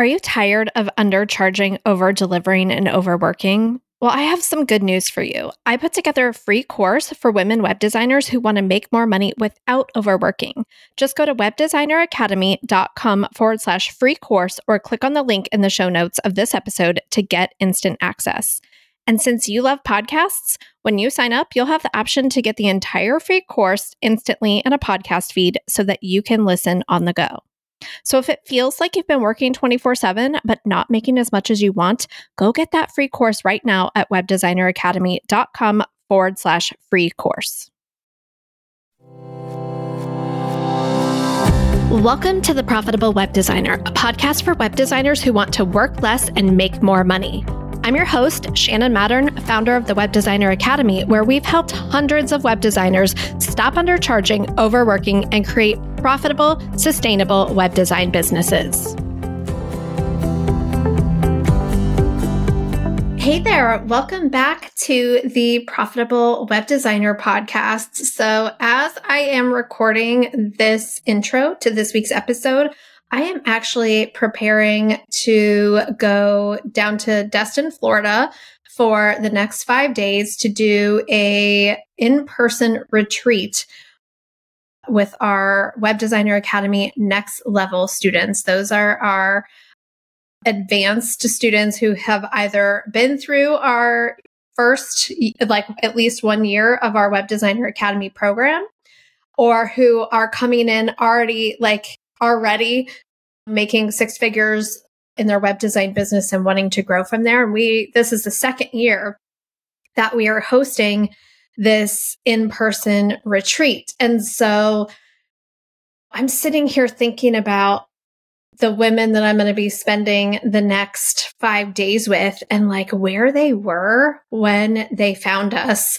Are you tired of undercharging, over delivering, and overworking? Well, I have some good news for you. I put together a free course for women web designers who want to make more money without overworking. Just go to webdesigneracademy.com forward slash free course or click on the link in the show notes of this episode to get instant access. And since you love podcasts, when you sign up, you'll have the option to get the entire free course instantly in a podcast feed so that you can listen on the go. So if it feels like you've been working 24 7, but not making as much as you want, go get that free course right now at webdesigneracademy.com forward slash free course. Welcome to The Profitable Web Designer, a podcast for web designers who want to work less and make more money. I'm your host, Shannon Mattern, founder of the Web Designer Academy, where we've helped hundreds of web designers stop undercharging, overworking, and create profitable, sustainable web design businesses. Hey there, welcome back to the Profitable Web Designer podcast. So, as I am recording this intro to this week's episode, I am actually preparing to go down to Destin, Florida for the next 5 days to do a in-person retreat with our Web Designer Academy next level students. Those are our advanced students who have either been through our first like at least 1 year of our Web Designer Academy program or who are coming in already like already making six figures in their web design business and wanting to grow from there. And we, this is the second year that we are hosting this in person retreat. And so I'm sitting here thinking about the women that I'm going to be spending the next five days with and like where they were when they found us,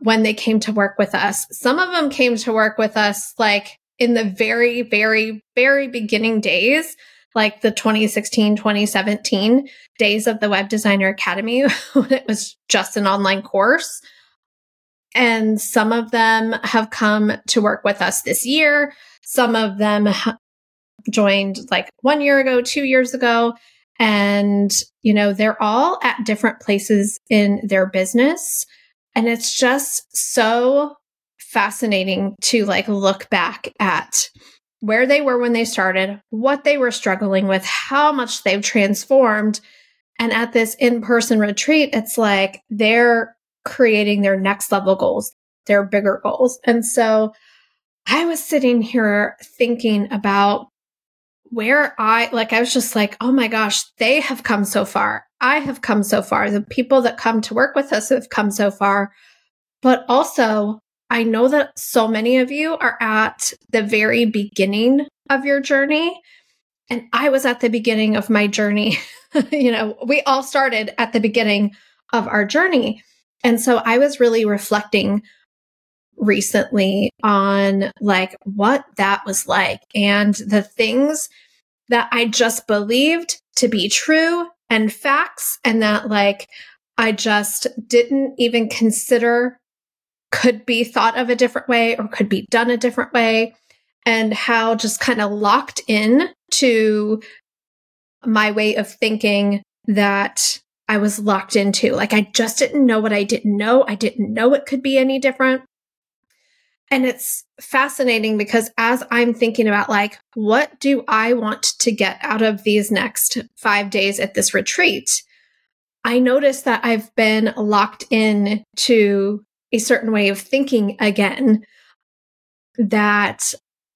when they came to work with us. Some of them came to work with us like in the very, very, very beginning days, like the 2016, 2017 days of the Web Designer Academy, when it was just an online course. And some of them have come to work with us this year. Some of them joined like one year ago, two years ago. And, you know, they're all at different places in their business. And it's just so fascinating to like look back at where they were when they started, what they were struggling with, how much they've transformed. And at this in person retreat, it's like they're creating their next level goals, their bigger goals. And so I was sitting here thinking about where I, like, I was just like, oh my gosh, they have come so far. I have come so far. The people that come to work with us have come so far. But also, I know that so many of you are at the very beginning of your journey. And I was at the beginning of my journey. you know, we all started at the beginning of our journey. And so I was really reflecting recently on like what that was like and the things that I just believed to be true and facts and that like I just didn't even consider could be thought of a different way or could be done a different way and how just kind of locked in to my way of thinking that I was locked into. Like I just didn't know what I didn't know. I didn't know it could be any different. And it's fascinating because as I'm thinking about like, what do I want to get out of these next five days at this retreat? I noticed that I've been locked in to a certain way of thinking again that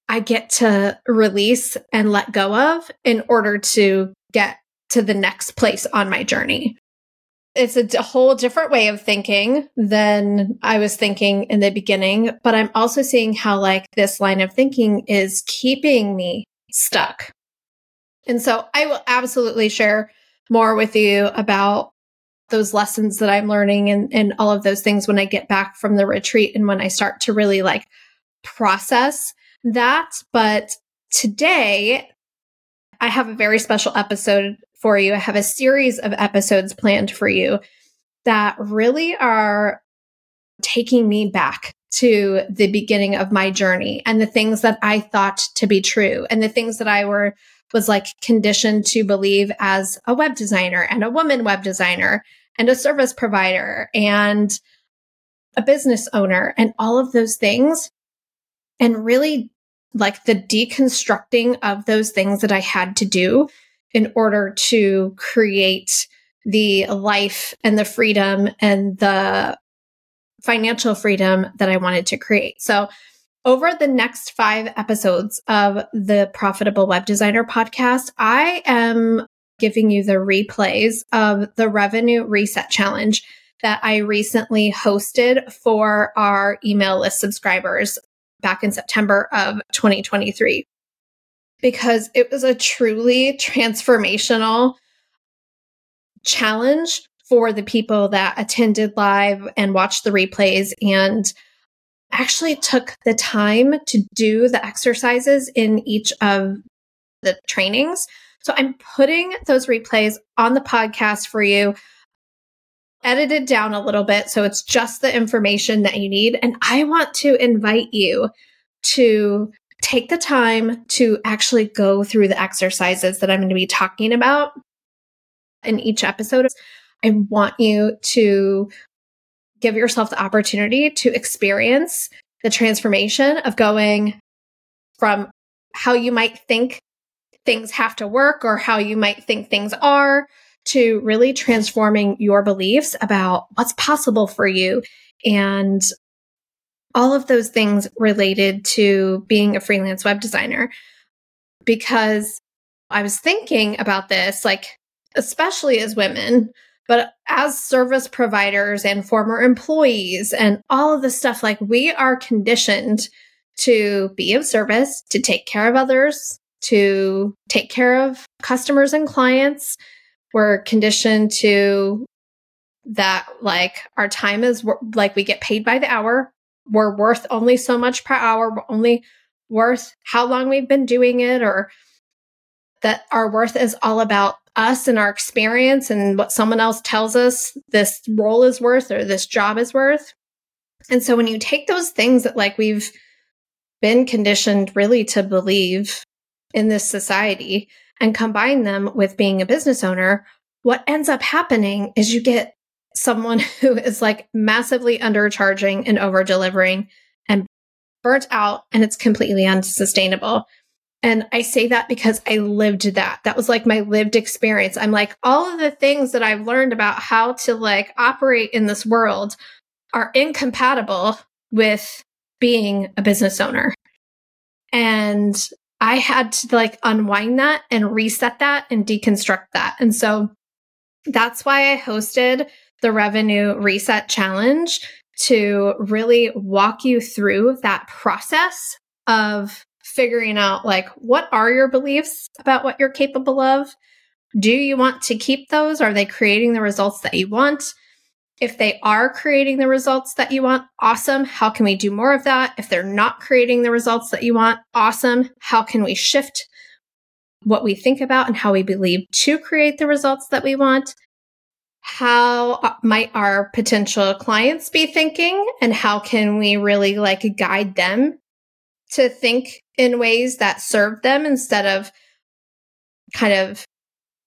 I get to release and let go of in order to get to the next place on my journey. It's a d- whole different way of thinking than I was thinking in the beginning, but I'm also seeing how like this line of thinking is keeping me stuck. And so I will absolutely share more with you about those lessons that I'm learning and, and all of those things when I get back from the retreat and when I start to really like process that. But today, I have a very special episode for you. I have a series of episodes planned for you that really are taking me back to the beginning of my journey and the things that I thought to be true and the things that I were was like conditioned to believe as a web designer and a woman web designer and a service provider and a business owner and all of those things. And really like the deconstructing of those things that I had to do in order to create the life and the freedom and the financial freedom that I wanted to create. So, over the next five episodes of the Profitable Web Designer podcast, I am giving you the replays of the Revenue Reset Challenge that I recently hosted for our email list subscribers back in September of 2023 because it was a truly transformational challenge for the people that attended live and watched the replays and actually took the time to do the exercises in each of the trainings. So I'm putting those replays on the podcast for you, edited down a little bit. So it's just the information that you need. And I want to invite you to take the time to actually go through the exercises that I'm going to be talking about in each episode. I want you to give yourself the opportunity to experience the transformation of going from how you might think things have to work or how you might think things are to really transforming your beliefs about what's possible for you and all of those things related to being a freelance web designer. Because I was thinking about this, like, especially as women, but as service providers and former employees and all of this stuff, like, we are conditioned to be of service, to take care of others, to take care of customers and clients. We're conditioned to that, like, our time is like we get paid by the hour we're worth only so much per hour, we're only worth how long we've been doing it, or that our worth is all about us and our experience and what someone else tells us this role is worth or this job is worth. And so when you take those things that like we've been conditioned really to believe in this society and combine them with being a business owner, what ends up happening is you get someone who is like massively undercharging and over delivering and burnt out and it's completely unsustainable. And I say that because I lived that. That was like my lived experience. I'm like, all of the things that I've learned about how to like operate in this world are incompatible with being a business owner. And I had to like unwind that and reset that and deconstruct that. And so that's why I hosted the Revenue Reset Challenge to really walk you through that process of figuring out like what are your beliefs about what you're capable of? Do you want to keep those? Are they creating the results that you want? If they are creating the results that you want, awesome. How can we do more of that? If they're not creating the results that you want, awesome. How can we shift what we think about and how we believe to create the results that we want? how uh, might our potential clients be thinking and how can we really like guide them to think in ways that serve them instead of kind of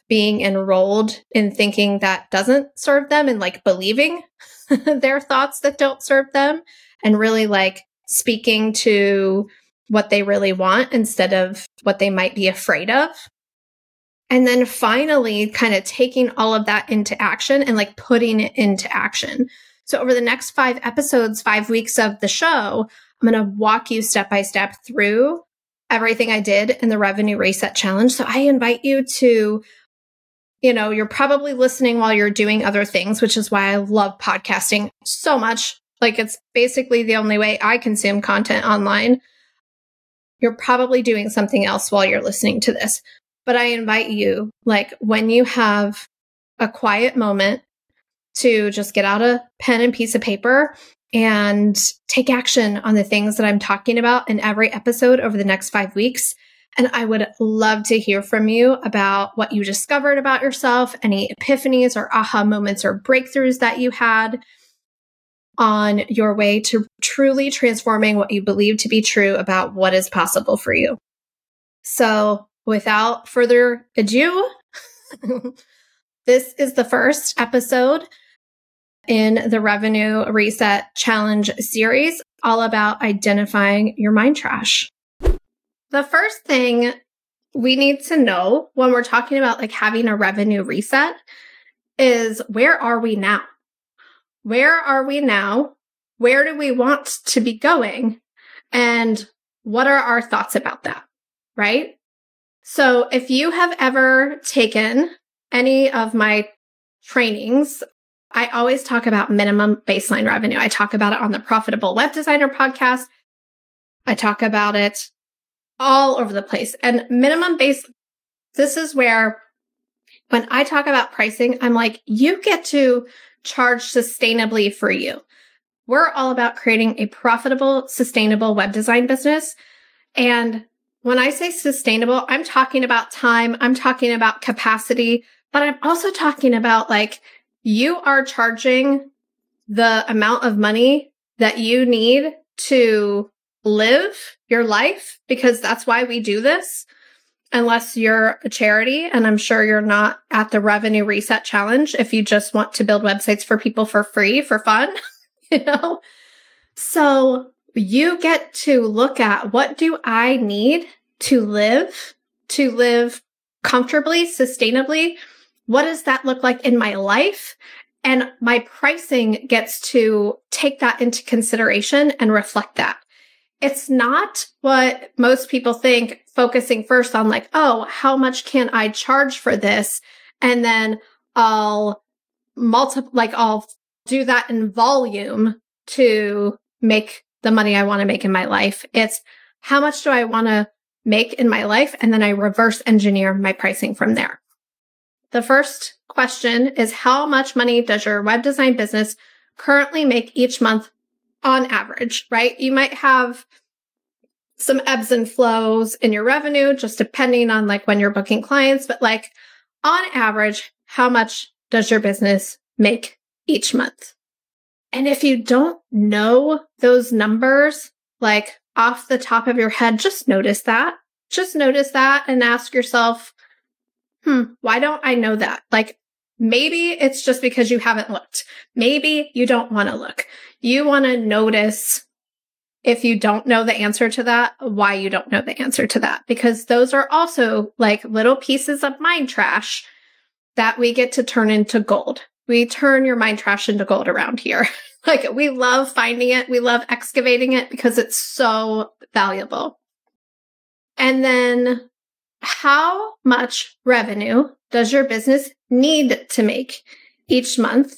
being enrolled in thinking that doesn't serve them and like believing their thoughts that don't serve them and really like speaking to what they really want instead of what they might be afraid of and then finally, kind of taking all of that into action and like putting it into action. So, over the next five episodes, five weeks of the show, I'm going to walk you step by step through everything I did in the revenue reset challenge. So, I invite you to, you know, you're probably listening while you're doing other things, which is why I love podcasting so much. Like, it's basically the only way I consume content online. You're probably doing something else while you're listening to this. But I invite you, like when you have a quiet moment to just get out a pen and piece of paper and take action on the things that I'm talking about in every episode over the next five weeks. And I would love to hear from you about what you discovered about yourself, any epiphanies or aha moments or breakthroughs that you had on your way to truly transforming what you believe to be true about what is possible for you. So without further ado, this is the first episode in the Revenue Reset Challenge series, all about identifying your mind trash. The first thing we need to know when we're talking about like having a revenue reset is where are we now? Where are we now? Where do we want to be going? And what are our thoughts about that? Right? So if you have ever taken any of my trainings, I always talk about minimum baseline revenue. I talk about it on the Profitable Web Designer podcast. I talk about it all over the place. And minimum base, this is where when I talk about pricing, I'm like, you get to charge sustainably for you. We're all about creating a profitable, sustainable web design business. And when I say sustainable, I'm talking about time. I'm talking about capacity, but I'm also talking about like you are charging the amount of money that you need to live your life because that's why we do this. Unless you're a charity, and I'm sure you're not at the revenue reset challenge if you just want to build websites for people for free for fun, you know? So you get to look at what do I need to live, to live comfortably, sustainably? What does that look like in my life? And my pricing gets to take that into consideration and reflect that. It's not what most people think, focusing first on like, oh, how much can I charge for this? And then I'll multiply, like I'll do that in volume to make the money I want to make in my life. It's how much do I want to make in my life? And then I reverse engineer my pricing from there. The first question is how much money does your web design business currently make each month on average, right? You might have some ebbs and flows in your revenue, just depending on like when you're booking clients, but like on average, how much does your business make each month? And if you don't know those numbers, like off the top of your head, just notice that. Just notice that and ask yourself, hmm, why don't I know that? Like maybe it's just because you haven't looked. Maybe you don't want to look. You want to notice if you don't know the answer to that, why you don't know the answer to that, because those are also like little pieces of mind trash that we get to turn into gold. We turn your mind trash into gold around here. like we love finding it. We love excavating it because it's so valuable. And then how much revenue does your business need to make each month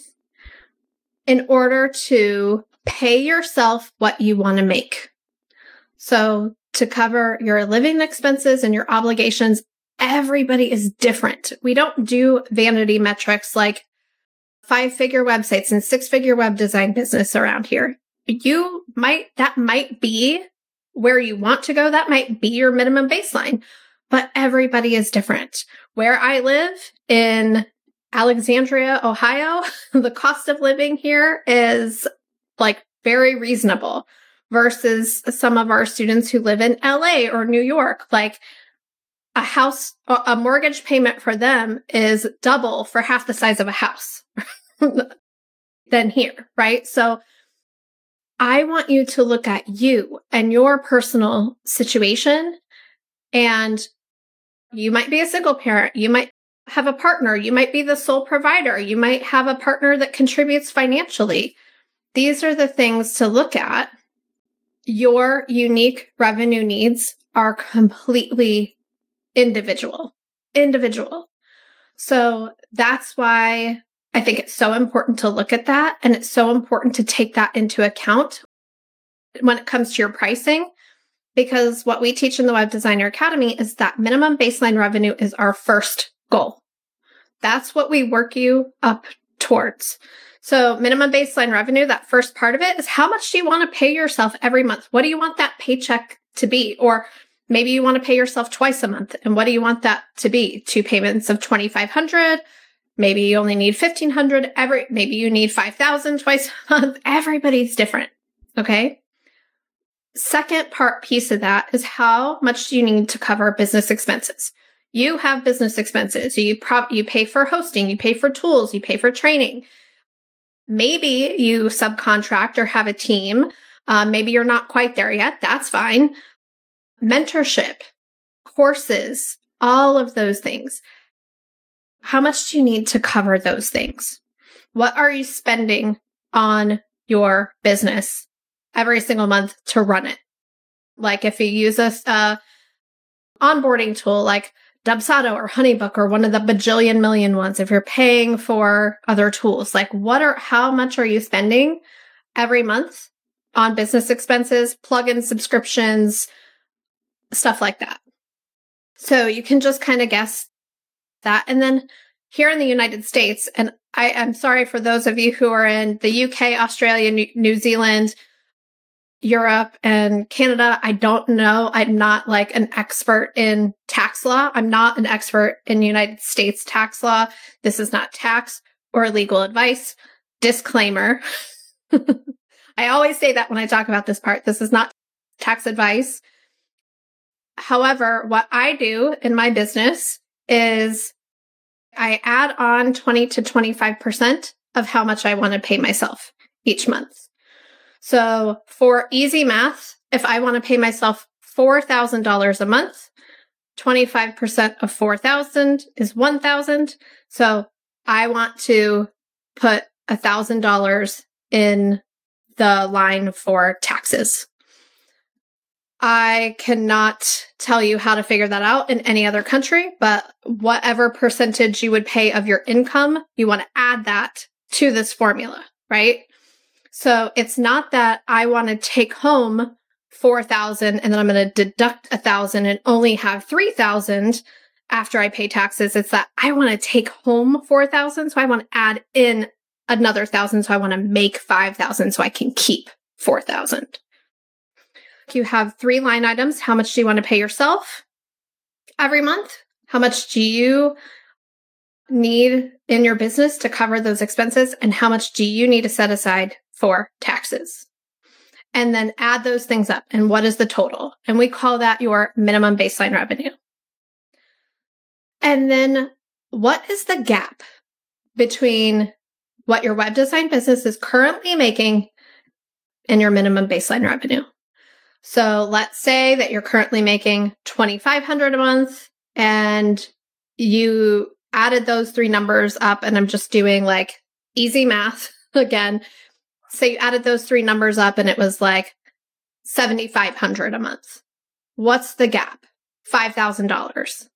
in order to pay yourself what you want to make. So to cover your living expenses and your obligations, everybody is different. We don't do vanity metrics like five figure websites and six figure web design business around here. You might, that might be where you want to go. That might be your minimum baseline, but everybody is different. Where I live in Alexandria, Ohio, the cost of living here is like very reasonable versus some of our students who live in LA or New York. Like a house, a mortgage payment for them is double for half the size of a house than here, right? So I want you to look at you and your personal situation. And you might be a single parent. You might have a partner. You might be the sole provider. You might have a partner that contributes financially. These are the things to look at. Your unique revenue needs are completely individual, individual. So that's why I think it's so important to look at that. And it's so important to take that into account when it comes to your pricing. Because what we teach in the Web Designer Academy is that minimum baseline revenue is our first goal. That's what we work you up towards. So minimum baseline revenue, that first part of it is how much do you want to pay yourself every month? What do you want that paycheck to be? Or maybe you want to pay yourself twice a month. And what do you want that to be? Two payments of 2,500. Maybe you only need 1,500 every, maybe you need 5,000 twice a month. Everybody's different. Okay. Second part piece of that is how much do you need to cover business expenses? You have business expenses. You prop, you pay for hosting, you pay for tools, you pay for training. Maybe you subcontract or have a team. Um, maybe you're not quite there yet. That's fine. Mentorship, courses, all of those things. How much do you need to cover those things? What are you spending on your business every single month to run it? Like if you use a onboarding tool like Dubsado or Honeybook or one of the bajillion million ones, if you're paying for other tools, like what are, how much are you spending every month on business expenses, plugin subscriptions, stuff like that. So you can just kind of guess that. And then here in the United States, and I am sorry for those of you who are in the UK, Australia, New Zealand, Europe and Canada. I don't know. I'm not like an expert in tax law. I'm not an expert in United States tax law. This is not tax or legal advice. Disclaimer. I always say that when I talk about this part. This is not tax advice. However, what I do in my business is I add on 20 to 25% of how much I want to pay myself each month. So for easy math, if I want to pay myself $4,000 a month, 25% of 4,000 is 1,000. So I want to put $1,000 in the line for taxes. I cannot tell you how to figure that out in any other country, but whatever percentage you would pay of your income, you want to add that to this formula, right? So it's not that I want to take home 4,000 and then I'm going to deduct a thousand and only have 3,000 after I pay taxes. It's that I want to take home 4,000. So I want to add in another thousand. So I want to make 5,000 so I can keep 4,000. You have three line items. How much do you want to pay yourself every month? How much do you need in your business to cover those expenses? And how much do you need to set aside for taxes. And then add those things up. And what is the total? And we call that your minimum baseline revenue. And then what is the gap between what your web design business is currently making and your minimum baseline revenue? So let's say that you're currently making 2500 a month and you added those three numbers up and I'm just doing like easy math again so you added those three numbers up and it was like 7500 a month. What's the gap? $5,000,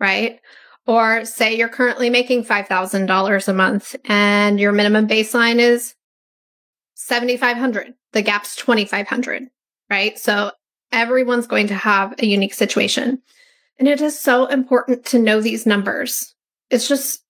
right? Or say you're currently making $5,000 a month and your minimum baseline is 7,500. The gap's 2,500, right? So everyone's going to have a unique situation. And it is so important to know these numbers. It's just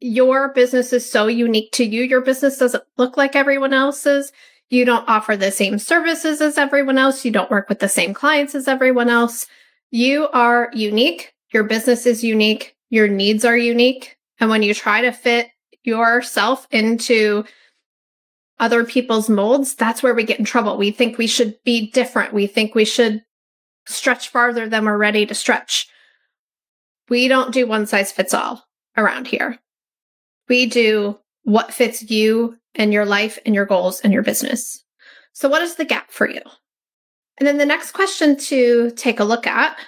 your business is so unique to you. Your business doesn't look like everyone else's. You don't offer the same services as everyone else. You don't work with the same clients as everyone else. You are unique. Your business is unique. Your needs are unique. And when you try to fit yourself into other people's molds, that's where we get in trouble. We think we should be different. We think we should stretch farther than we're ready to stretch. We don't do one size fits all around here. We do what fits you and your life and your goals and your business. So, what is the gap for you? And then the next question to take a look at,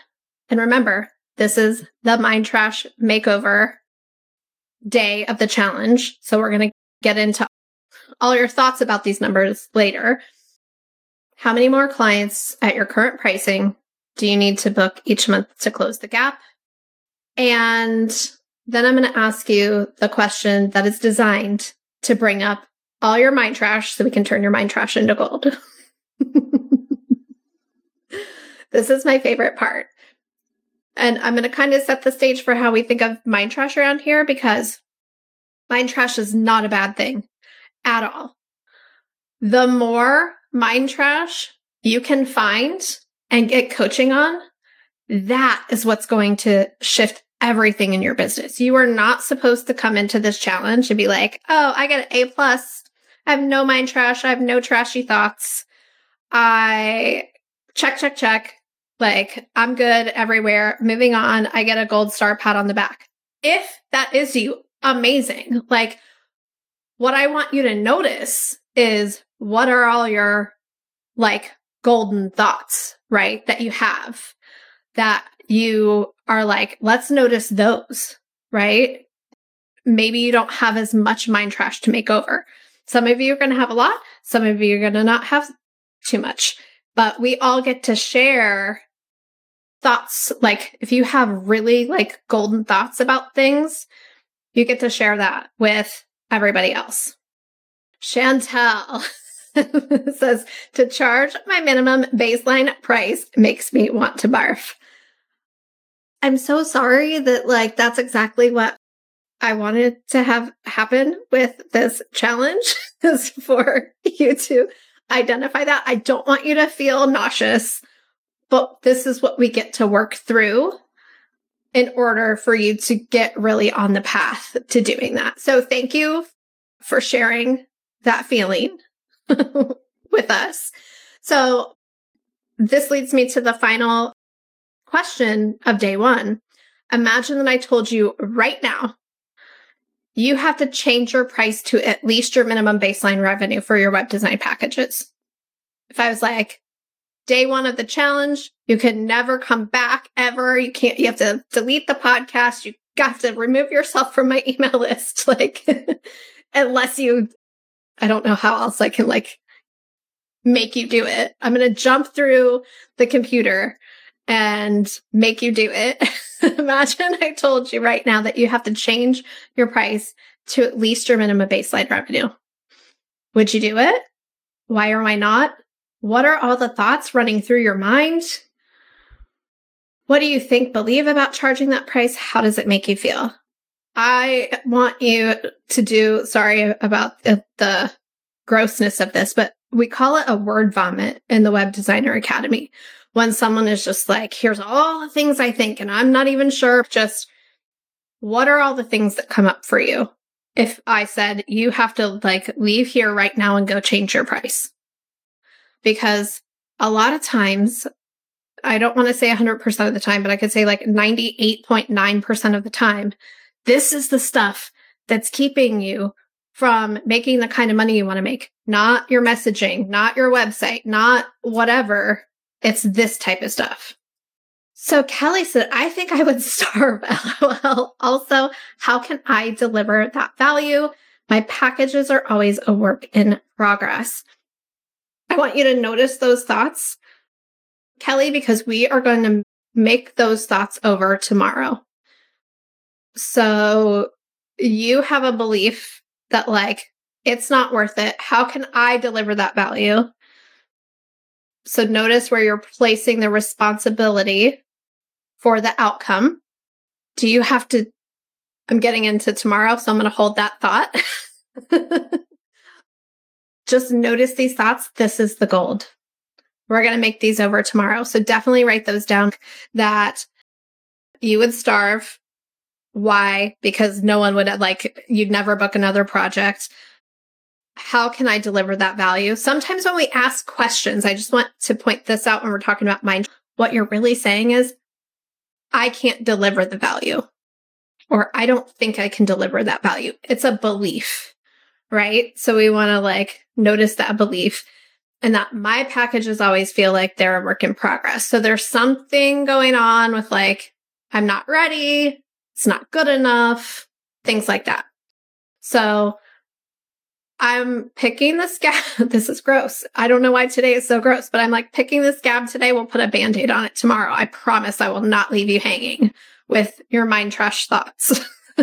and remember, this is the mind trash makeover day of the challenge. So, we're going to get into all your thoughts about these numbers later. How many more clients at your current pricing do you need to book each month to close the gap? And then I'm going to ask you the question that is designed to bring up all your mind trash so we can turn your mind trash into gold. this is my favorite part. And I'm going to kind of set the stage for how we think of mind trash around here because mind trash is not a bad thing at all. The more mind trash you can find and get coaching on, that is what's going to shift everything in your business. You are not supposed to come into this challenge and be like, oh, I get an A plus. I have no mind trash. I have no trashy thoughts. I check, check, check. Like, I'm good everywhere. Moving on. I get a gold star pat on the back. If that is you, amazing. Like, what I want you to notice is what are all your like golden thoughts, right? That you have that you are like, let's notice those, right? Maybe you don't have as much mind trash to make over. Some of you are going to have a lot. Some of you are going to not have too much, but we all get to share thoughts. Like if you have really like golden thoughts about things, you get to share that with everybody else. Chantel says to charge my minimum baseline price makes me want to barf. I'm so sorry that like that's exactly what I wanted to have happen with this challenge is for you to identify that. I don't want you to feel nauseous, but this is what we get to work through in order for you to get really on the path to doing that. So thank you for sharing that feeling with us. So this leads me to the final question of day one. Imagine that I told you right now, you have to change your price to at least your minimum baseline revenue for your web design packages. If I was like, day one of the challenge, you can never come back ever. You can't, you have to delete the podcast. You got to remove yourself from my email list. Like, unless you, I don't know how else I can like make you do it. I'm going to jump through the computer and make you do it. Imagine I told you right now that you have to change your price to at least your minimum baseline revenue. Would you do it? Why or why not? What are all the thoughts running through your mind? What do you think, believe about charging that price? How does it make you feel? I want you to do, sorry about the, the grossness of this, but we call it a word vomit in the Web Designer Academy when someone is just like, here's all the things I think, and I'm not even sure, just what are all the things that come up for you? If I said, you have to like leave here right now and go change your price. Because a lot of times, I don't want to say 100% of the time, but I could say like 98.9% of the time, this is the stuff that's keeping you from making the kind of money you want to make, not your messaging, not your website, not whatever. It's this type of stuff. So Kelly said, I think I would starve. LOL. Also, how can I deliver that value? My packages are always a work in progress. I want you to notice those thoughts, Kelly, because we are going to make those thoughts over tomorrow. So you have a belief that like, it's not worth it. How can I deliver that value? So notice where you're placing the responsibility for the outcome. Do you have to? I'm getting into tomorrow, so I'm going to hold that thought. Just notice these thoughts. This is the gold. We're going to make these over tomorrow. So definitely write those down that you would starve. Why? Because no one would like, you'd never book another project how can I deliver that value? Sometimes when we ask questions, I just want to point this out when we're talking about mind. What you're really saying is, I can't deliver the value, or I don't think I can deliver that value. It's a belief, right? So we want to like notice that belief and that my packages always feel like they're a work in progress. So there's something going on with like, I'm not ready. It's not good enough, things like that. So I'm picking the scab. this is gross. I don't know why today is so gross, but I'm like picking the scab today. We'll put a band aid on it tomorrow. I promise I will not leave you hanging with your mind trash thoughts.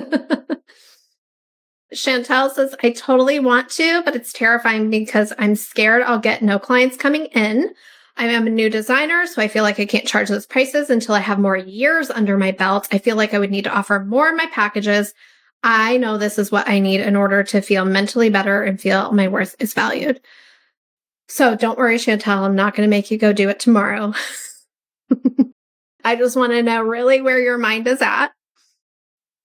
Chantel says, I totally want to, but it's terrifying because I'm scared I'll get no clients coming in. I am a new designer, so I feel like I can't charge those prices until I have more years under my belt. I feel like I would need to offer more in my packages I know this is what I need in order to feel mentally better and feel my worth is valued. So don't worry, Chantel. I'm not going to make you go do it tomorrow. I just want to know really where your mind is at.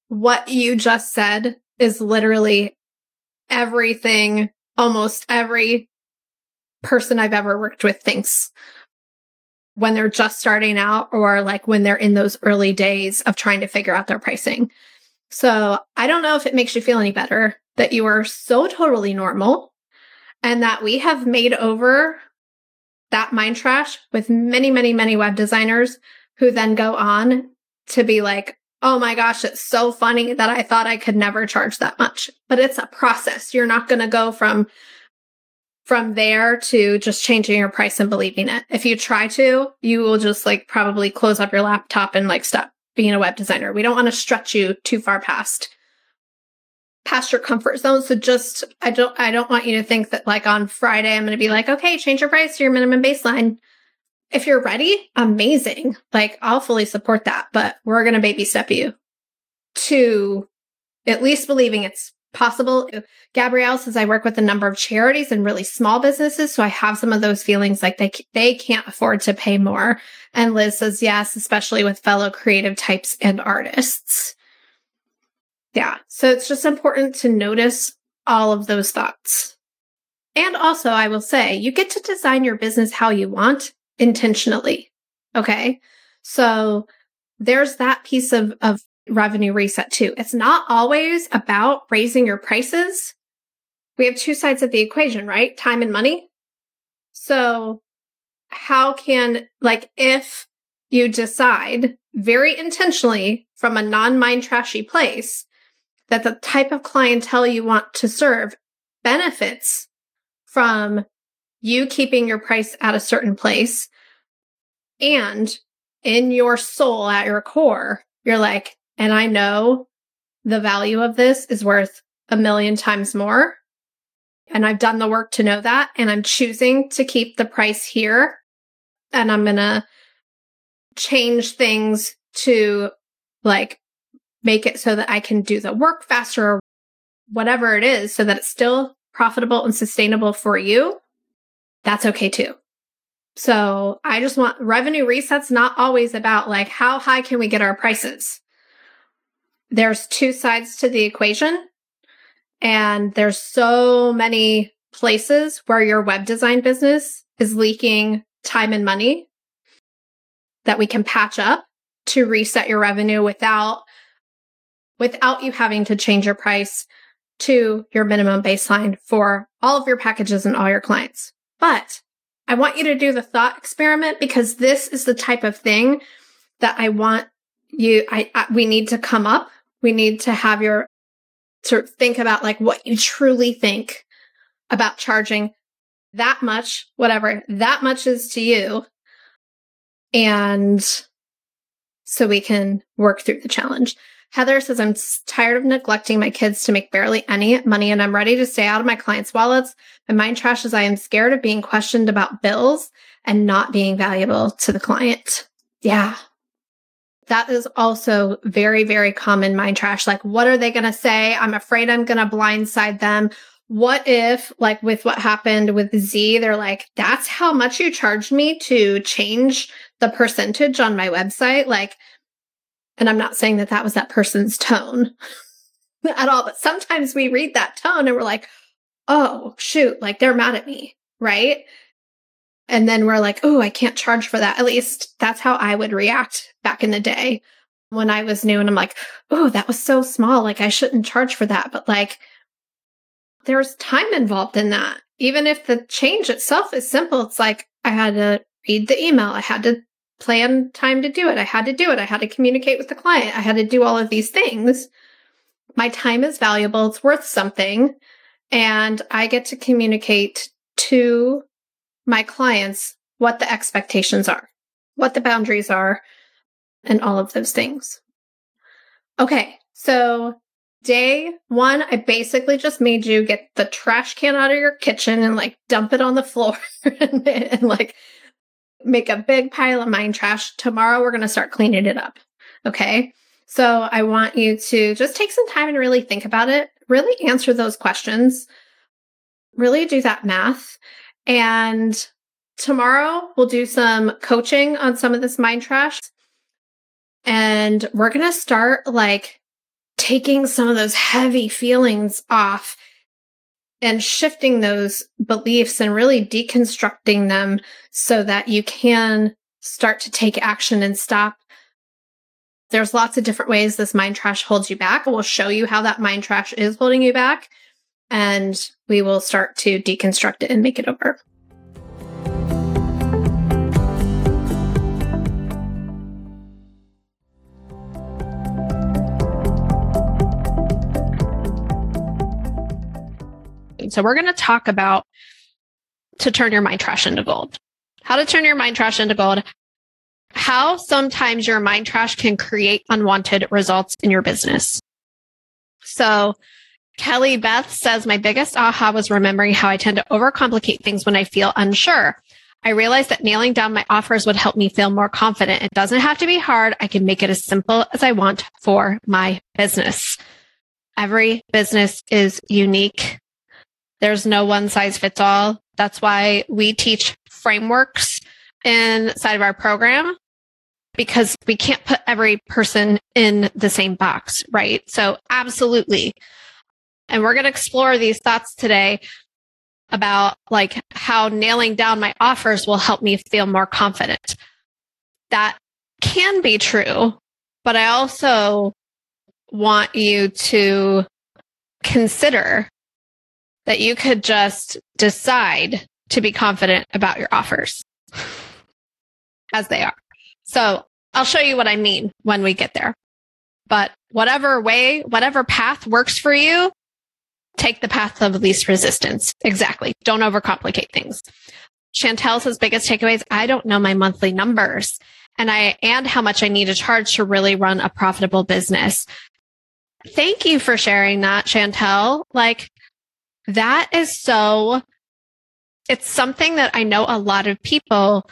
What you just said is literally everything, almost every person I've ever worked with thinks when they're just starting out or like when they're in those early days of trying to figure out their pricing. So I don't know if it makes you feel any better that you are so totally normal and that we have made over that mind trash with many, many, many web designers who then go on to be like, oh my gosh, it's so funny that I thought I could never charge that much. But it's a process. You're not going to go from from there to just changing your price and believing it. If you try to, you will just like probably close up your laptop and like stop being a web designer. We don't want to stretch you too far past past your comfort zone. So just I don't I don't want you to think that like on Friday I'm going to be like, "Okay, change your price to your minimum baseline." If you're ready, amazing. Like I'll fully support that, but we're going to baby step you to at least believing it's possible. Gabrielle says I work with a number of charities and really small businesses, so I have some of those feelings like they they can't afford to pay more. And Liz says yes, especially with fellow creative types and artists. Yeah, so it's just important to notice all of those thoughts. And also, I will say, you get to design your business how you want intentionally. Okay. So there's that piece of, of revenue reset too. It's not always about raising your prices. We have two sides of the equation, right? Time and money. So how can, like, if you decide very intentionally from a non mind trashy place that the type of clientele you want to serve benefits from you keeping your price at a certain place and in your soul at your core, you're like, and I know the value of this is worth a million times more. And I've done the work to know that. And I'm choosing to keep the price here. And I'm going to change things to like make it so that I can do the work faster or whatever it is so that it's still profitable and sustainable for you. That's okay too. So I just want revenue resets, not always about like, how high can we get our prices? There's two sides to the equation. And there's so many places where your web design business is leaking time and money that we can patch up to reset your revenue without without you having to change your price to your minimum baseline for all of your packages and all your clients. But I want you to do the thought experiment because this is the type of thing that I want you I, I we need to come up we need to have your sort of think about like what you truly think about charging that much, whatever that much is to you. And so we can work through the challenge. Heather says, I'm tired of neglecting my kids to make barely any money and I'm ready to stay out of my clients' wallets. My mind trash is I am scared of being questioned about bills and not being valuable to the client. Yeah, that is also very, very common mind trash. Like, what are they going to say? I'm afraid I'm going to blindside them. What if, like, with what happened with Z, they're like, that's how much you charged me to change the percentage on my website? Like, and I'm not saying that that was that person's tone at all, but sometimes we read that tone and we're like, oh, shoot, like they're mad at me, right? And then we're like, oh, I can't charge for that. At least that's how I would react back in the day when I was new. And I'm like, oh, that was so small. Like I shouldn't charge for that. But like there's time involved in that. Even if the change itself is simple, it's like I had to read the email. I had to plan time to do it. I had to do it. I had to communicate with the client. I had to do all of these things. My time is valuable. It's worth something. And I get to communicate to my clients what the expectations are, what the boundaries are, and all of those things. Okay, so day one, I basically just made you get the trash can out of your kitchen and like dump it on the floor and, and like make a big pile of mind trash. Tomorrow, we're going to start cleaning it up. Okay. So I want you to just take some time and really think about it, really answer those questions, really do that math. And tomorrow we'll do some coaching on some of this mind trash. And we're going to start like taking some of those heavy feelings off and shifting those beliefs and really deconstructing them so that you can start to take action and stop. There's lots of different ways this mind trash holds you back. We'll show you how that mind trash is holding you back, and we will start to deconstruct it and make it over. So we're going to talk about to turn your mind trash into gold. How to turn your mind trash into gold. How sometimes your mind trash can create unwanted results in your business. So Kelly Beth says, my biggest aha was remembering how I tend to overcomplicate things when I feel unsure. I realized that nailing down my offers would help me feel more confident. It doesn't have to be hard. I can make it as simple as I want for my business. Every business is unique. There's no one size fits all. That's why we teach frameworks inside of our program because we can't put every person in the same box, right? So absolutely. And we're going to explore these thoughts today about like how nailing down my offers will help me feel more confident. That can be true, but I also want you to consider that you could just decide to be confident about your offers as they are. So I'll show you what I mean when we get there. But whatever way, whatever path works for you, take the path of least resistance. Exactly. Don't overcomplicate things. Chantel says biggest takeaways. I don't know my monthly numbers and I, and how much I need to charge to really run a profitable business. Thank you for sharing that, Chantel. Like that is so, it's something that I know a lot of people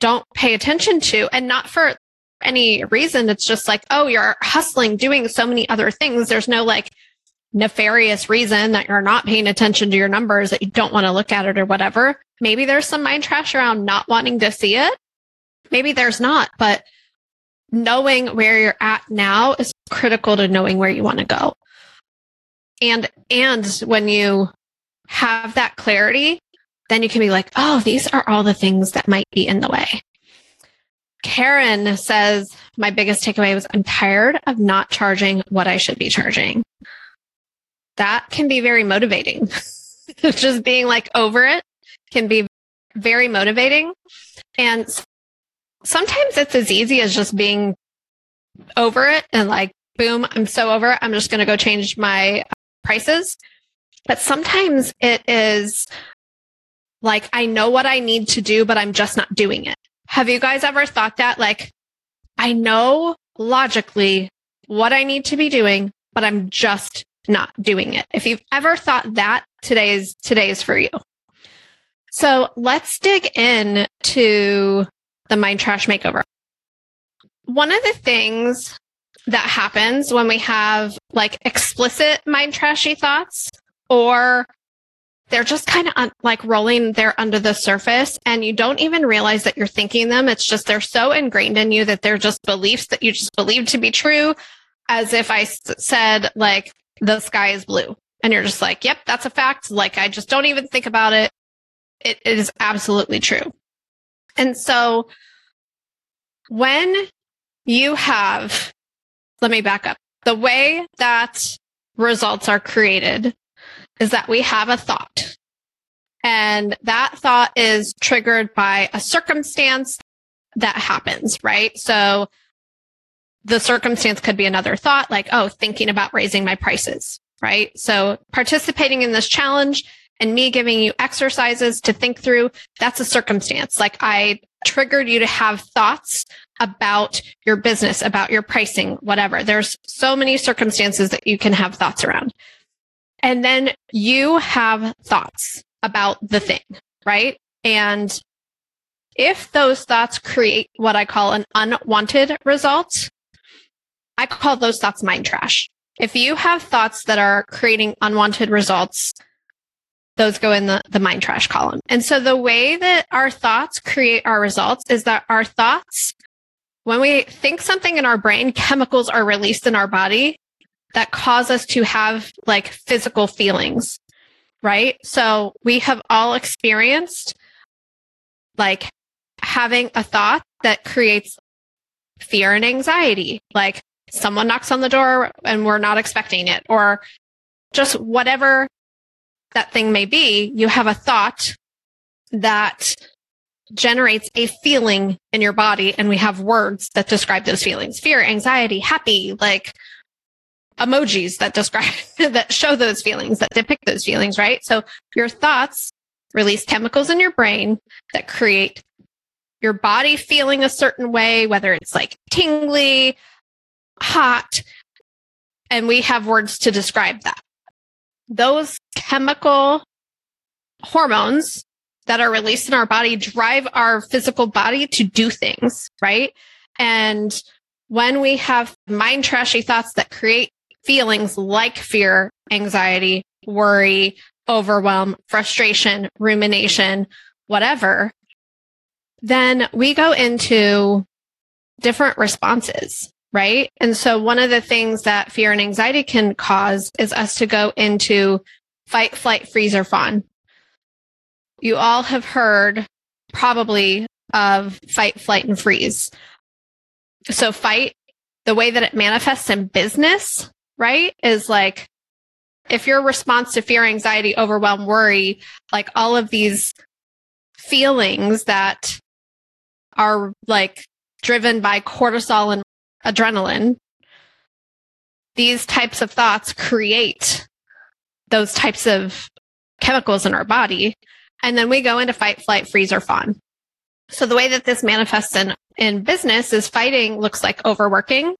don't pay attention to and not for any reason. It's just like, oh, you're hustling, doing so many other things. There's no like nefarious reason that you're not paying attention to your numbers, that you don't want to look at it or whatever. Maybe there's some mind trash around not wanting to see it. Maybe there's not, but knowing where you're at now is critical to knowing where you want to go. And, and when you have that clarity, then you can be like, oh, these are all the things that might be in the way. Karen says, my biggest takeaway was I'm tired of not charging what I should be charging. That can be very motivating. Just being like over it can be very motivating. And sometimes it's as easy as just being over it and like, boom, I'm so over it. I'm just going to go change my uh, prices. But sometimes it is like, I know what I need to do, but I'm just not doing it. Have you guys ever thought that? Like, I know logically what I need to be doing, but I'm just not doing it. If you've ever thought that, today is, today is for you. So let's dig in to the mind trash makeover. One of the things that happens when we have like explicit mind trashy thoughts or they're just kind of like rolling there under the surface and you don't even realize that you're thinking them. It's just they're so ingrained in you that they're just beliefs that you just believe to be true. As if I s- said, like, the sky is blue. And you're just like, yep, that's a fact. Like, I just don't even think about it. It, it is absolutely true. And so when you have let me back up. The way that results are created is that we have a thought. And that thought is triggered by a circumstance that happens, right? So the circumstance could be another thought like, oh, thinking about raising my prices, right? So participating in this challenge and me giving you exercises to think through, that's a circumstance. Like I triggered you to have thoughts about your business, about your pricing, whatever. There's so many circumstances that you can have thoughts around. And then you have thoughts about the thing, right? And if those thoughts create what I call an unwanted result, I call those thoughts mind trash. If you have thoughts that are creating unwanted results, those go in the, the mind trash column. And so the way that our thoughts create our results is that our thoughts when we think something in our brain, chemicals are released in our body that cause us to have like physical feelings, right? So we have all experienced like having a thought that creates fear and anxiety, like someone knocks on the door and we're not expecting it, or just whatever that thing may be, you have a thought that generates a feeling in your body. And we have words that describe those feelings fear, anxiety, happy, like emojis that describe, that show those feelings, that depict those feelings, right? So your thoughts release chemicals in your brain that create your body feeling a certain way, whether it's like tingly, hot, and we have words to describe that. Those chemical hormones that are released in our body drive our physical body to do things, right? And when we have mind trashy thoughts that create feelings like fear, anxiety, worry, overwhelm, frustration, rumination, whatever, then we go into different responses, right? And so one of the things that fear and anxiety can cause is us to go into fight, flight, freeze, or fawn. You all have heard probably of fight, flight, and freeze. So fight, the way that it manifests in business, right, is like if your response to fear, anxiety, overwhelm, worry, like all of these feelings that are like driven by cortisol and adrenaline, these types of thoughts create those types of chemicals in our body. And then we go into fight, flight, freeze, or fawn. So the way that this manifests in, in business is fighting looks like overworking,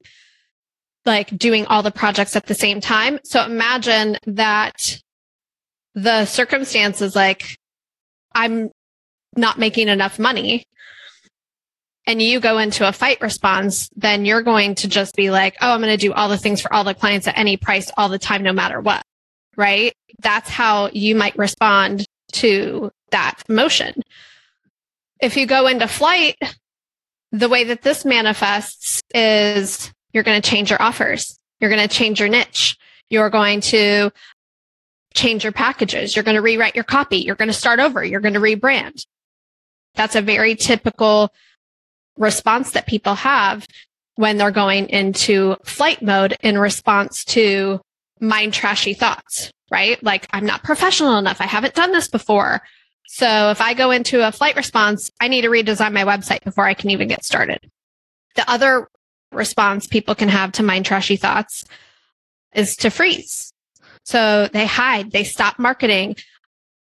like doing all the projects at the same time. So imagine that the circumstances like I'm not making enough money and you go into a fight response, then you're going to just be like, oh, I'm going to do all the things for all the clients at any price all the time, no matter what. Right. That's how you might respond to that emotion. If you go into flight, the way that this manifests is you're going to change your offers. You're going to change your niche. You're going to change your packages. You're going to rewrite your copy. You're going to start over. You're going to rebrand. That's a very typical response that people have when they're going into flight mode in response to mind trashy thoughts, right? Like, I'm not professional enough. I haven't done this before. So if I go into a flight response, I need to redesign my website before I can even get started. The other response people can have to mind trashy thoughts is to freeze. So they hide, they stop marketing.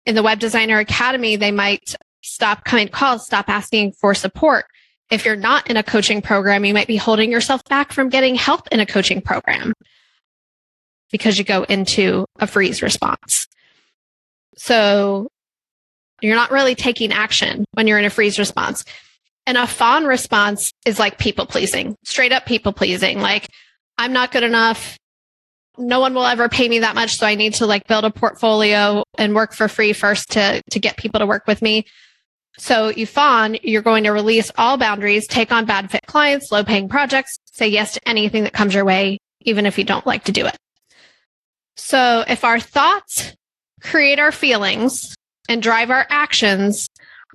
In the Web Designer Academy, they might stop coming calls, stop asking for support. If you're not in a coaching program, you might be holding yourself back from getting help in a coaching program because you go into a freeze response. So you're not really taking action when you're in a freeze response. And a fawn response is like people pleasing, straight up people pleasing. Like, I'm not good enough. No one will ever pay me that much. So I need to like build a portfolio and work for free first to, to get people to work with me. So fawn, you're going to release all boundaries, take on bad fit clients, low paying projects, say yes to anything that comes your way, even if you don't like to do it. So if our thoughts create our feelings and drive our actions,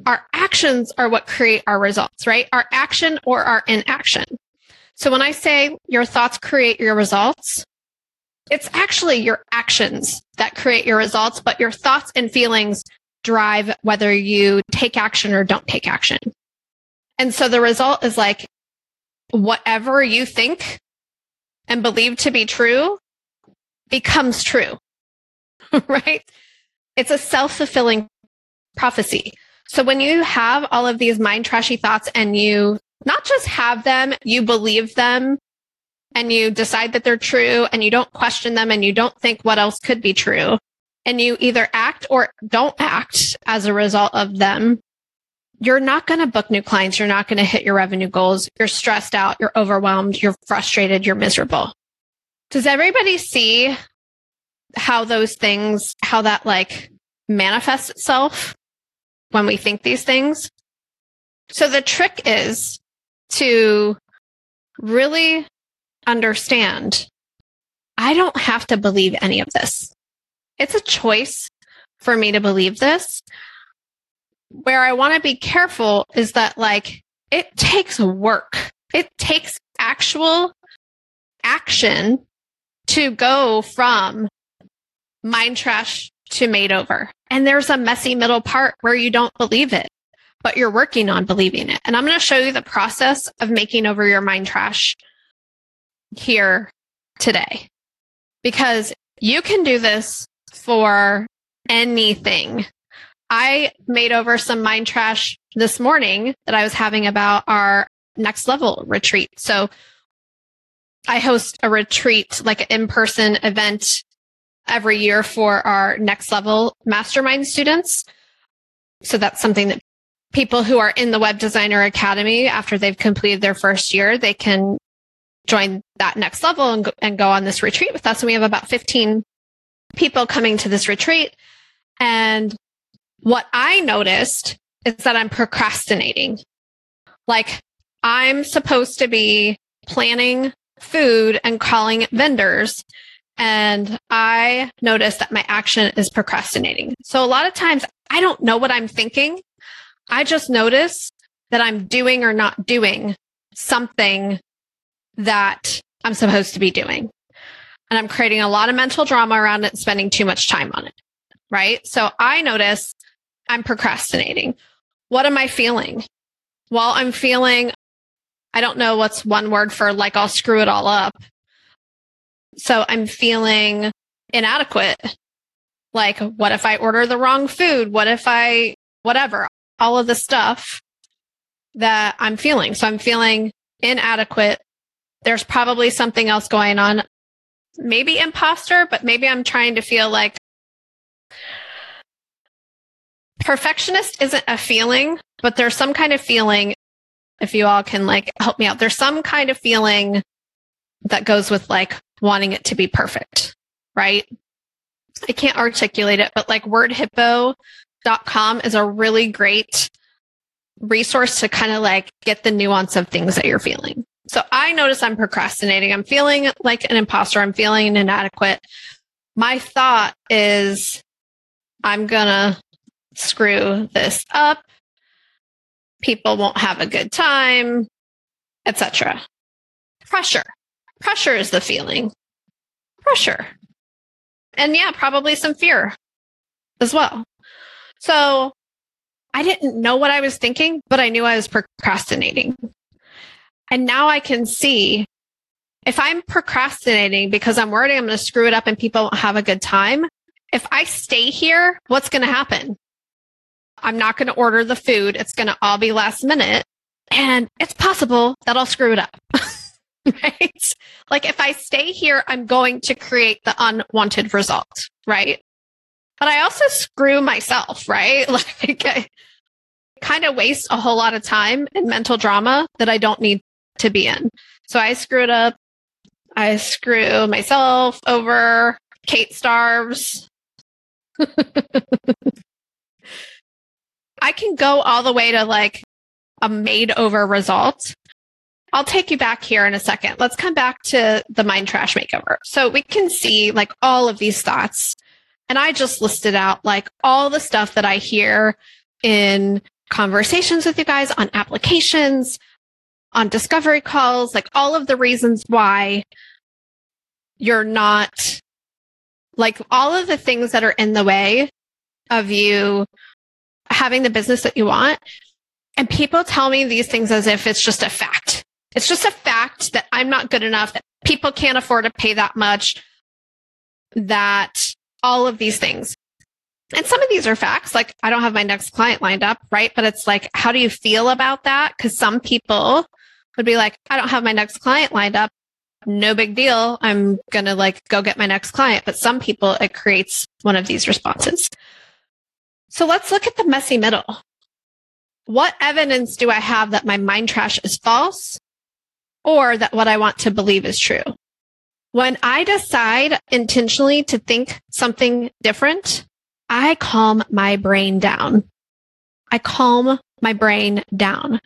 our actions are what create our results, right? Our action or our inaction. So when I say your thoughts create your results, it's actually your actions that create your results, but your thoughts and feelings drive whether you take action or don't take action. And so the result is like whatever you think and believe to be true becomes true, right? It's a self fulfilling prophecy. So when you have all of these mind trashy thoughts and you not just have them, you believe them and you decide that they're true and you don't question them and you don't think what else could be true and you either act or don't act as a result of them, you're not going to book new clients. You're not going to hit your revenue goals. You're stressed out. You're overwhelmed. You're frustrated. You're miserable. Does everybody see how those things, how that like manifests itself when we think these things? So the trick is to really understand I don't have to believe any of this it's a choice for me to believe this. Where I want to be careful is that like it takes work. It takes actual action to go from mind trash to made over. And there's a messy middle part where you don't believe it, but you're working on believing it. And I'm going to show you the process of making over your mind trash here today because you can do this for anything. I made over some mind trash this morning that I was having about our next level retreat. So I host a retreat, like an in person event every year for our next level mastermind students. So that's something that people who are in the Web Designer Academy, after they've completed their first year, they can join that next level and go, and go on this retreat with us. And we have about 15 people coming to this retreat. And what I noticed is that I'm procrastinating. Like I'm supposed to be planning food and calling vendors. And I noticed that my action is procrastinating. So a lot of times I don't know what I'm thinking. I just notice that I'm doing or not doing something that I'm supposed to be doing. And I'm creating a lot of mental drama around it, spending too much time on it. Right. So I notice I'm procrastinating. What am I feeling? Well, I'm feeling, I don't know what's one word for like, I'll screw it all up. So I'm feeling inadequate. Like, what if I order the wrong food? What if I, whatever, all of the stuff that I'm feeling. So I'm feeling inadequate. There's probably something else going on. Maybe imposter, but maybe I'm trying to feel like perfectionist isn't a feeling, but there's some kind of feeling. If you all can like help me out, there's some kind of feeling that goes with like wanting it to be perfect, right? I can't articulate it, but like wordhippo.com is a really great resource to kind of like get the nuance of things that you're feeling. So I notice I'm procrastinating. I'm feeling like an imposter. I'm feeling inadequate. My thought is I'm going to screw this up. People won't have a good time, etc. Pressure. Pressure is the feeling. Pressure. And yeah, probably some fear as well. So I didn't know what I was thinking, but I knew I was procrastinating. And now I can see if I'm procrastinating because I'm worried I'm going to screw it up and people won't have a good time. If I stay here, what's going to happen? I'm not going to order the food. It's going to all be last minute. And it's possible that I'll screw it up. right? Like if I stay here, I'm going to create the unwanted result. Right. But I also screw myself, right? Like I kind of waste a whole lot of time in mental drama that I don't need to be in. So I screw it up. I screw myself over. Kate starves. I can go all the way to like a made over result. I'll take you back here in a second. Let's come back to the mind trash makeover. So we can see like all of these thoughts. And I just listed out like all the stuff that I hear in conversations with you guys on applications, on discovery calls, like all of the reasons why you're not like all of the things that are in the way of you having the business that you want. And people tell me these things as if it's just a fact. It's just a fact that I'm not good enough, that people can't afford to pay that much, that all of these things. And some of these are facts, like I don't have my next client lined up, right? But it's like, how do you feel about that? Because some people would be like, I don't have my next client lined up. No big deal. I'm going to like go get my next client. But some people, it creates one of these responses. So let's look at the messy middle. What evidence do I have that my mind trash is false or that what I want to believe is true? When I decide intentionally to think something different, I calm my brain down. I calm my brain down.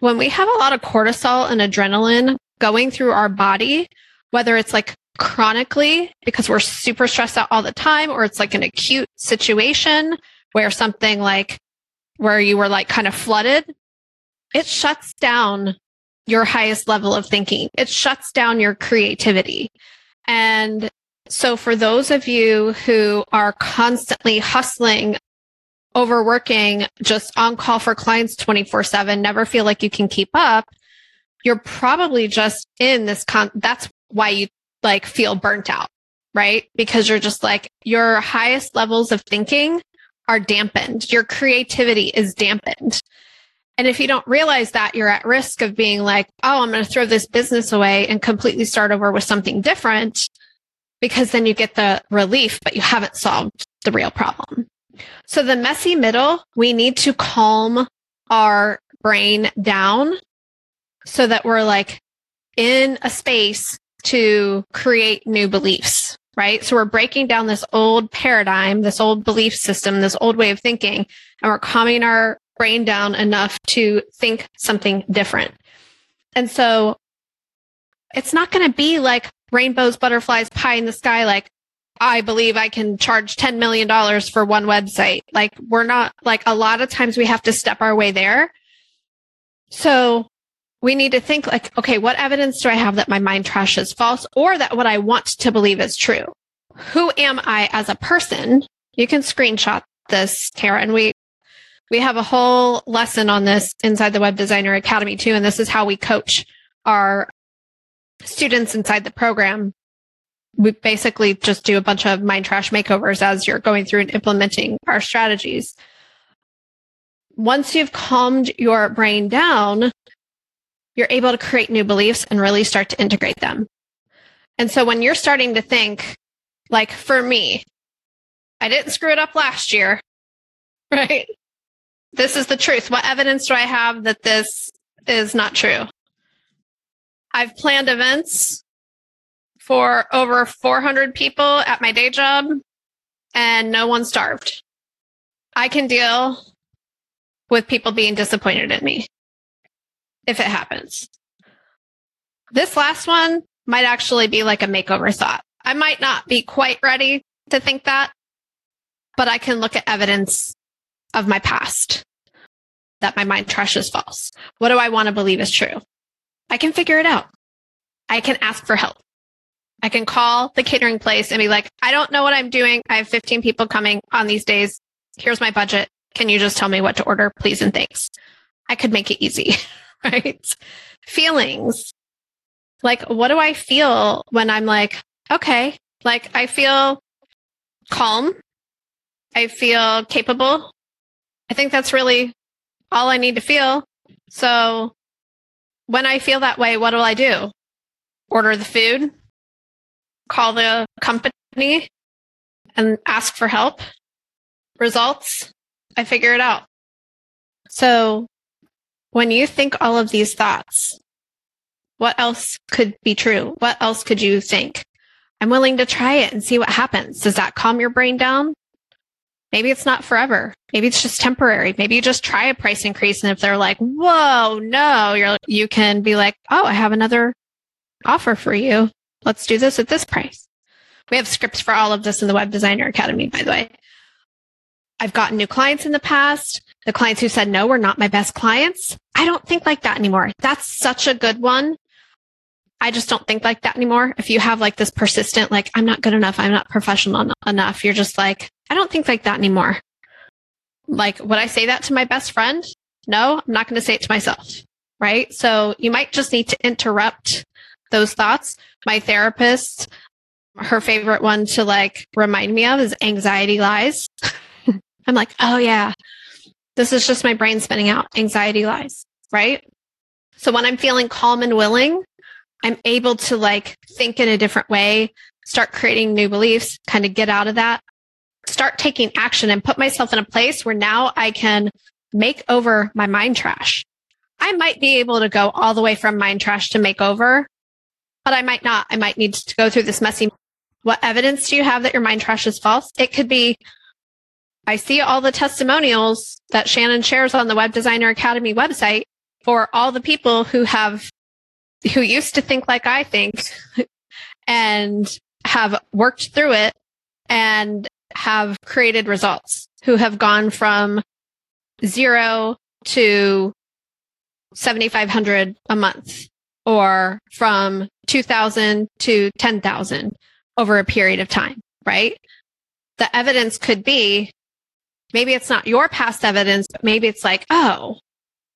When we have a lot of cortisol and adrenaline going through our body, whether it's like chronically because we're super stressed out all the time, or it's like an acute situation where something like where you were like kind of flooded. it shuts down your highest level of thinking. It shuts down your creativity. And so for those of you who are constantly hustling, overworking, just on call for clients 24 seven, never feel like you can keep up, you're probably just in this con, that's why you like feel burnt out, right? Because you're just like your highest levels of thinking are dampened. Your creativity is dampened. And if you don't realize that, you're at risk of being like, oh, I'm going to throw this business away and completely start over with something different because then you get the relief, but you haven't solved the real problem. So the messy middle, we need to calm our brain down so that we're like in a space to create new beliefs, right? So we're breaking down this old paradigm, this old belief system, this old way of thinking, and we're calming our brain down enough to think something different. And so it's not going to be like rainbows, butterflies, pie in the sky. Like, I believe I can charge $10 million for one website. Like, we're not like a lot of times we have to step our way there. So we need to think like, okay, what evidence do I have that my mind trash is false or that what I want to believe is true? Who am I as a person? You can screenshot this, Tara, and we we have a whole lesson on this inside the Web Designer Academy too. And this is how we coach our students inside the program. We basically just do a bunch of mind trash makeovers as you're going through and implementing our strategies. Once you've calmed your brain down, you're able to create new beliefs and really start to integrate them. And so when you're starting to think, like for me, I didn't screw it up last year, right? This is the truth. What evidence do I have that this is not true? I've planned events for over 400 people at my day job and no one starved. I can deal with people being disappointed in me if it happens. This last one might actually be like a makeover thought. I might not be quite ready to think that, but I can look at evidence of my past that my mind trash is false. What do I want to believe is true? I can figure it out. I can ask for help. I can call the catering place and be like, I don't know what I'm doing. I have 15 people coming on these days. Here's my budget. Can you just tell me what to order, please? And thanks. I could make it easy, right? Feelings. Like, what do I feel when I'm like, okay, like I feel calm. I feel capable. I think that's really all I need to feel. So when I feel that way, what will I do? Order the food, call the company and ask for help. Results, I figure it out. So when you think all of these thoughts, what else could be true? What else could you think? I'm willing to try it and see what happens. Does that calm your brain down? Maybe it's not forever. Maybe it's just temporary. Maybe you just try a price increase. And if they're like, whoa, no, you're, you can be like, oh, I have another offer for you. Let's do this at this price. We have scripts for all of this in the Web Designer Academy, by the way. I've gotten new clients in the past. The clients who said no were not my best clients. I don't think like that anymore. That's such a good one. I just don't think like that anymore. If you have like this persistent, like, I'm not good enough, I'm not professional enough, you're just like, I don't think like that anymore. Like, would I say that to my best friend? No, I'm not going to say it to myself. Right. So you might just need to interrupt those thoughts. My therapist, her favorite one to like remind me of is anxiety lies. I'm like, oh yeah, this is just my brain spinning out anxiety lies. Right. So when I'm feeling calm and willing, I'm able to like think in a different way, start creating new beliefs, kind of get out of that start taking action and put myself in a place where now I can make over my mind trash. I might be able to go all the way from mind trash to make over, but I might not. I might need to go through this messy. What evidence do you have that your mind trash is false? It could be I see all the testimonials that Shannon shares on the Web Designer Academy website for all the people who have, who used to think like I think and have worked through it and have created results, who have gone from zero to 7,500 a month or from 2000 to 10,000 over a period of time, right? The evidence could be maybe it's not your past evidence, but maybe it's like, oh,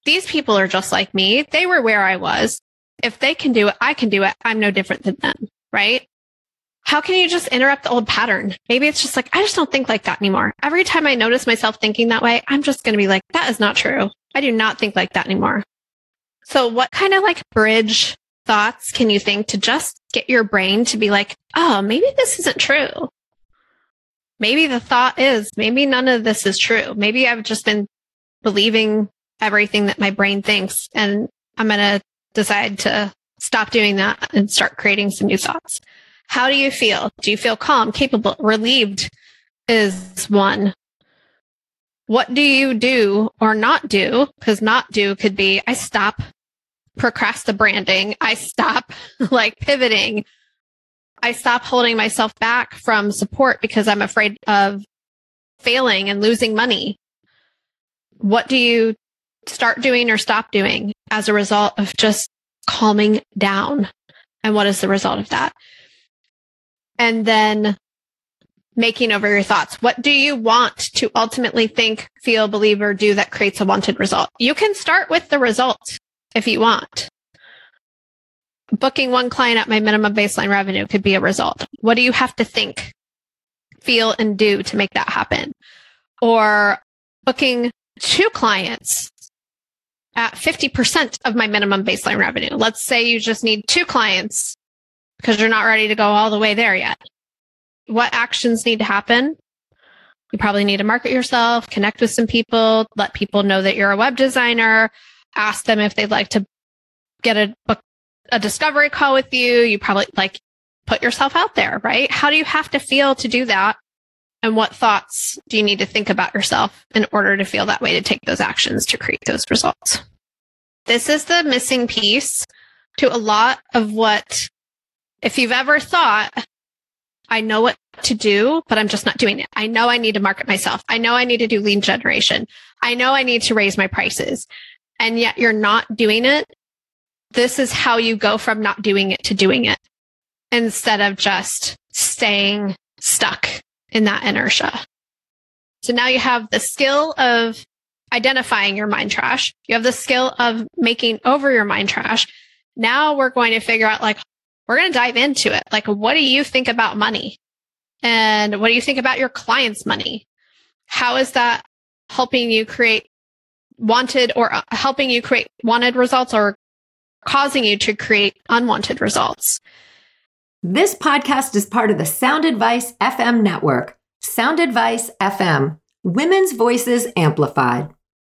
these people are just like me. They were where I was. If they can do it, I can do it. I'm no different than them, right? How can you just interrupt the old pattern? Maybe it's just like, I just don't think like that anymore. Every time I notice myself thinking that way, I'm just going to be like, that is not true. I do not think like that anymore. So what kind of like bridge thoughts can you think to just get your brain to be like, oh, maybe this isn't true? Maybe the thought is, maybe none of this is true. Maybe I've just been believing everything that my brain thinks and I'm going to decide to stop doing that and start creating some new thoughts. How do you feel? Do you feel calm, capable, relieved is one. What do you do or not do? Because not do could be I stop procrastinating. I stop like pivoting. I stop holding myself back from support because I'm afraid of failing and losing money. What do you start doing or stop doing as a result of just calming down? And what is the result of that? And then making over your thoughts. What do you want to ultimately think, feel, believe, or do that creates a wanted result? You can start with the result if you want. Booking one client at my minimum baseline revenue could be a result. What do you have to think, feel, and do to make that happen? Or booking two clients at 50% of my minimum baseline revenue. Let's say you just need two clients because you're not ready to go all the way there yet. What actions need to happen? You probably need to market yourself, connect with some people, let people know that you're a web designer, ask them if they'd like to get a book, a discovery call with you. You probably like put yourself out there, right? How do you have to feel to do that? And what thoughts do you need to think about yourself in order to feel that way to take those actions to create those results? This is the missing piece to a lot of what, if you've ever thought, I know what to do, but I'm just not doing it. I know I need to market myself. I know I need to do lead generation. I know I need to raise my prices and yet you're not doing it, this is how you go from not doing it to doing it instead of just staying stuck in that inertia. So now you have the skill of identifying your mind trash. You have the skill of making over your mind trash. Now we're going to figure out like, we're going to dive into it. Like, what do you think about money? And what do you think about your clients' money? How is that helping you create wanted or uh, helping you create wanted results or causing you to create unwanted results. This podcast is part of the Sound Advice FM network. Sound Advice FM, women's voices amplified.